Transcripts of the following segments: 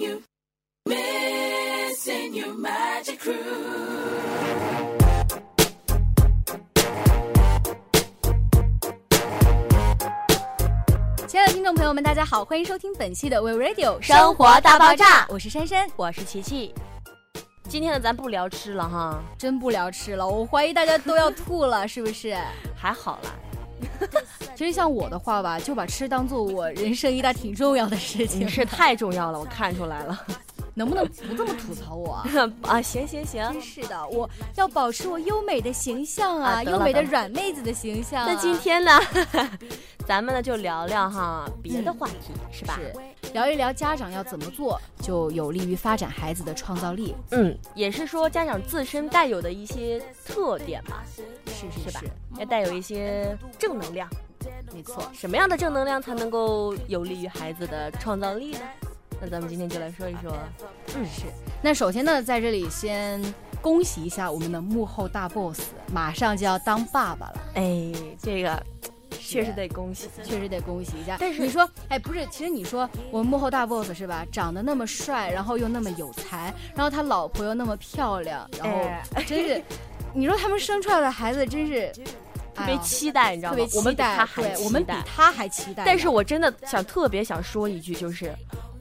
Missing you, missing you, magic crew. 亲爱的听众朋友们，大家好，欢迎收听本期的 We Radio 生活大爆炸我是珊珊。我是琪琪。今天呢，咱不聊吃了哈，真不聊吃了，我怀疑大家都要吐了，是不是？还好啦。其实像我的话吧，就把吃当做我人生一大挺重要的事情你。是太重要了，我看出来了。能不能不这么吐槽我啊？啊，行行行真，是的，我要保持我优美的形象啊，啊优美的软妹子的形象、啊。那今天呢，咱们呢就聊聊哈别的话题，是吧？是聊一聊家长要怎么做，就有利于发展孩子的创造力。嗯，也是说家长自身带有的一些特点吧，是是吧是？要带有一些正能量。没错。什么样的正能量才能够有利于孩子的创造力呢？那咱们今天就来说一说。嗯，是。那首先呢，在这里先恭喜一下我们的幕后大 boss，马上就要当爸爸了，哎，这个确实得恭喜。确实得恭喜一下。但是你说，哎，不是，其实你说我们幕后大 boss 是吧？长得那么帅，然后又那么有才，然后他老婆又那么漂亮，然后哎真是，你说他们生出来的孩子真是特别期待，你知道？吗我们比，他还，我们比他还期待。但是我真的想特别想说一句，就是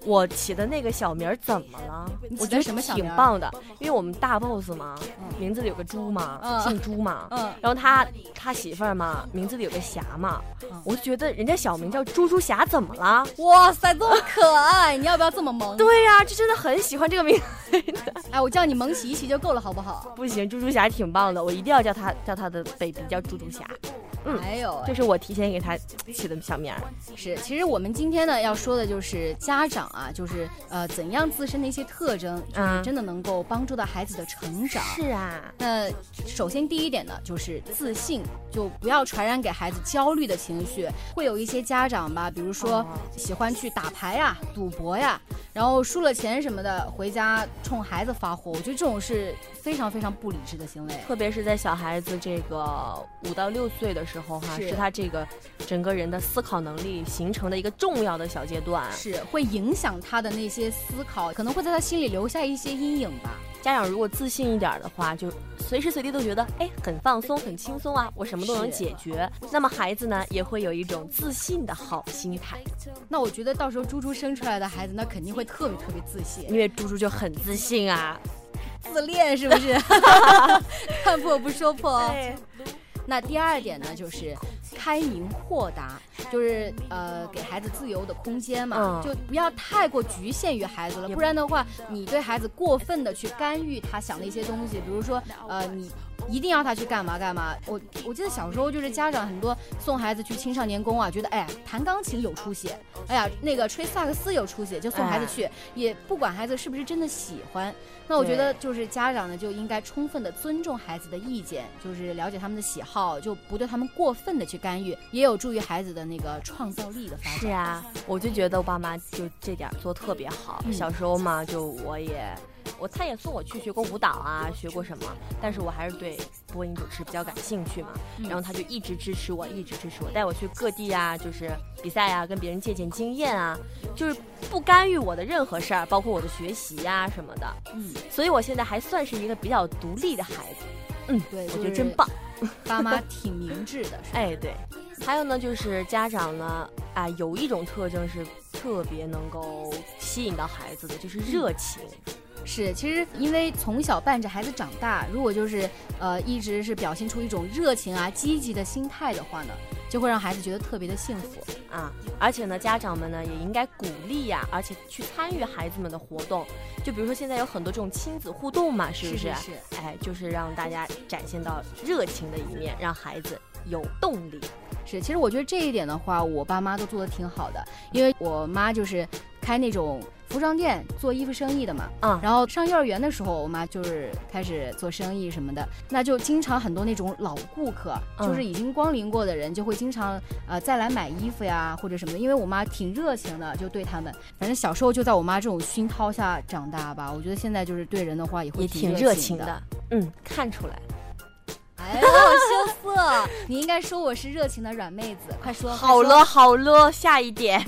我起的那个小名儿怎么了？我觉得什么挺棒的，因为我们大 boss 嘛，嗯名字里有个猪嘛，嗯姓朱嘛。嗯，然后他他媳妇儿嘛，名字里有个霞嘛，嗯我就觉得人家小名叫猪猪侠，怎么了？哇塞，这么可爱，你要不要这么萌？对呀、就真的很喜欢这个名字。哎，我叫你萌起一起就够了，好不好？不行，猪猪侠挺棒的，我一定要叫他叫他的 baby 叫猪猪侠，嗯还有，这是我提前给他起的小名儿。是，其实我们今天呢要说的就是家长啊，就是呃怎样自身的一些特征，就是嗯真的能够帮助到孩子的成长。是啊，那首先第一点呢，就是自信，就不要传染给孩子焦虑的情绪。会有一些家长吧，比如说哦喜欢去打牌呀、赌博呀，然后输了钱什么的，回家冲孩子发火。我觉得这种是非常非常不理智的行为。特别是在小孩子这个五到六岁的时候哈，是是他这个整个人的思考能力形成的一个重要的小阶段。是会影响他的那些思考，可能会在他心里留下一些阴影吧。家长如果自信一点的话，就随时随地都觉得哎很放松、很轻松啊，我什么都能解决。那么孩子呢，也会有一种自信的好心态，那我觉得到时候猪猪生出来的孩子，那肯定会特别特别自信因、为猪猪就很自信啊。自恋，是不是？看破不说破哦。哎那第二点呢，就是开明豁达，就是呃给孩子自由的空间嘛，嗯就不要太过局限于孩子了，不然的话，你对孩子过分的去干预他想的一些东西，比如说呃你。一定要他去干嘛干嘛。我我记得小时候就是家长很多送孩子去青少年宫啊，觉得哎呀弹钢琴有出息，哎呀那个吹萨克斯有出息，就送孩子去，也不管孩子是不是真的喜欢。那我觉得就是家长呢就应该充分的尊重孩子的意见，就是了解他们的喜好，就不对他们过分的去干预，也有助于孩子的那个创造力的发展。是啊，我就觉得我爸妈就这点做特别好。嗯小时候嘛，就我也，我他也送我去学过舞蹈啊，学过什么，但是我还是对播音主持比较感兴趣嘛。嗯然后他就一直支持我，一直支持我，带我去各地啊，就是比赛啊，跟别人借鉴经验啊，就是不干预我的任何事儿，包括我的学习呀、什么的。嗯，所以我现在还算是一个比较独立的孩子。嗯，对，我觉得真棒。爸妈挺明智的，是吧哎，对，还有呢，就是家长呢，啊，有一种特征是特别能够吸引到孩子的，就是热情。是，其实因为从小伴着孩子长大，如果就是呃一直是表现出一种热情啊、积极的心态的话呢，就会让孩子觉得特别的幸福。啊，而且呢，家长们呢也应该鼓励呀、而且去参与孩子们的活动。就比如说现在有很多这种亲子互动嘛，是不是是哎，就是让大家展现到热情的一面，让孩子有动力。是，其实我觉得这一点的话，我爸妈都做的挺好的，因为我妈就是开那种服装店做衣服生意的嘛。嗯然后上幼儿园的时候，我妈就是开始做生意什么的，那就经常很多那种老顾客，嗯就是已经光临过的人，就会经常呃再来买衣服呀或者什么的。因为我妈挺热情的，就对他们，反正小时候就在我妈这种熏陶下长大吧。我觉得现在就是对人的话也会挺热热情的。的，嗯，看出来了。哎呀，好羞涩！你应该说我是热情的软妹子，快说好了好了，下一点。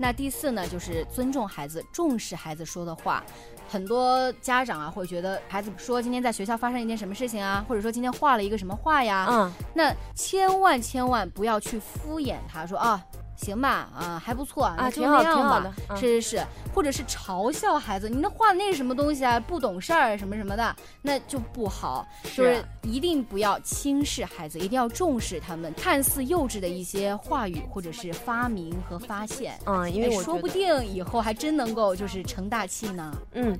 那第四呢，就是尊重孩子，重视孩子说的话。很多家长啊会觉得孩子说今天在学校发生一件什么事情啊，或者说今天画了一个什么画呀，嗯，那千万千万不要去敷衍他，说啊。行吧，啊，还不错啊，挺好挺好的嗯是是是，或者是嘲笑孩子，你那画的那是什么东西啊？不懂事儿什么什么的，那就不好。就是一定不要轻视孩子，一定要重视他们看似幼稚的一些话语或者是发明和发现。嗯，因为哎说不定以后还真能够就是成大器呢。嗯，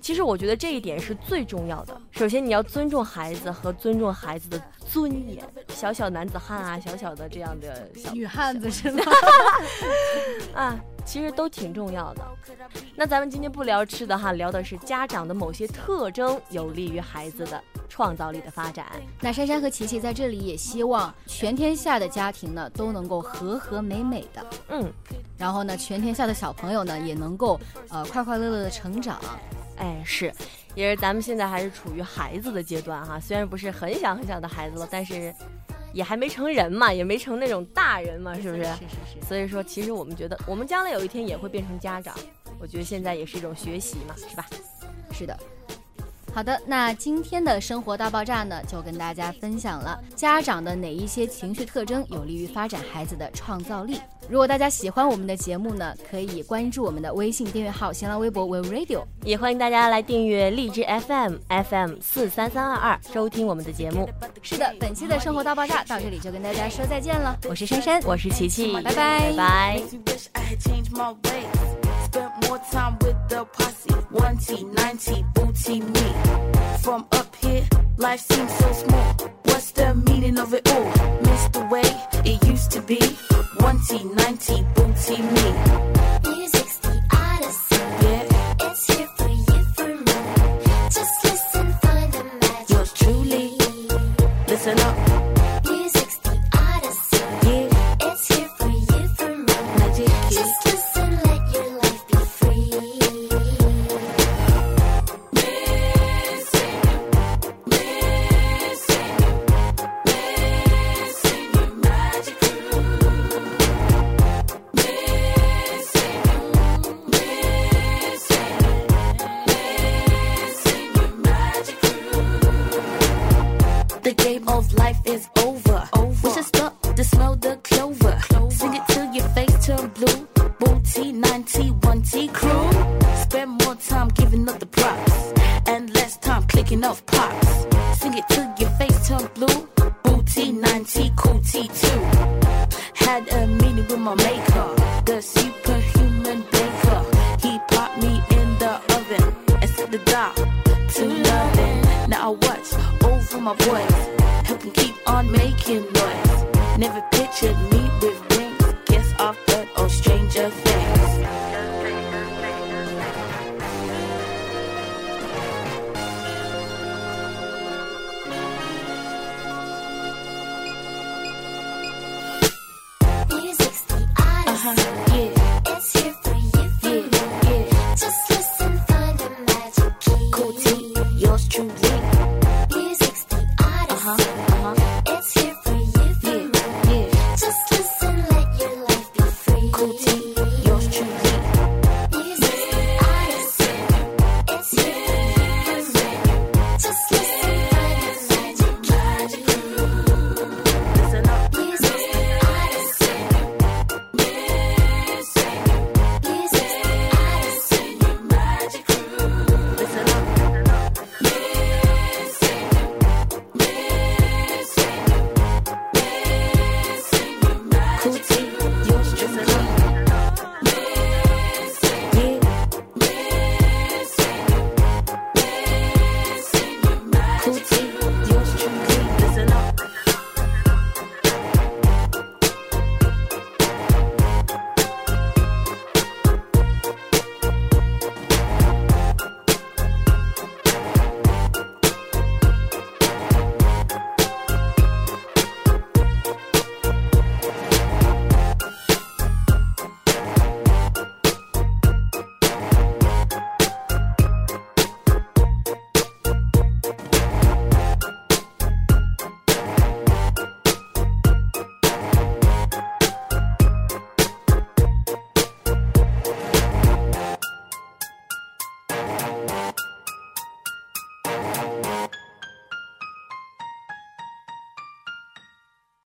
其实我觉得这一点是最重要的。首先，你要尊重孩子和尊重孩子的尊严。小小男子汉啊，小小的这样的小女汉子是吗？啊，其实都挺重要的。那咱们今天不聊吃的哈，聊的是家长的某些特征有利于孩子的创造力的发展。那珊珊和琪琪在这里也希望全天下的家庭呢都能够和和美美的。嗯，然后呢，全天下的小朋友呢也能够呃快快乐乐的成长。哎，是，也是咱们现在还是处于孩子的阶段哈，虽然不是很小很小的孩子了，但是也还没成人嘛，也没成那种大人嘛，是不是？是是是。所以说，其实我们觉得，我们将来有一天也会变成家长。我觉得现在也是一种学习嘛，是吧？是的。好的，那今天的生活大爆炸呢，就跟大家分享了家长的哪一些情绪特征有利于发展孩子的创造力。如果大家喜欢我们的节目呢，可以关注我们的微信订阅号、新浪微博 We Radio。也欢迎大家来订阅荔枝 FM FM 四三三二二，收听我们的节目。是的，本期的生活大爆炸到这里就跟大家说再见了，我是珊珊，我是琪琪，拜拜拜拜。Spent more time with the posse. One T, nine T, booty me. From up here, life seems so small. What's the meaning of it all? Miss the way it used to be. One T, nine T, booty me. The game of life is over. We should stop to smell the clover. Sing it till your face turn blue. Booty, 90, 1T crew. Spend more time giving up the props and less time clicking off pops. Sing it till your face turn blue. Booty, 90, cool T2. Had a meeting with my maker, the superhuman baker. He popped me in the oven and set the dial to loving. Now I watch over my boys, help 'em keep on making noise. Never pictured me with wings. Guess I've heard of stranger things.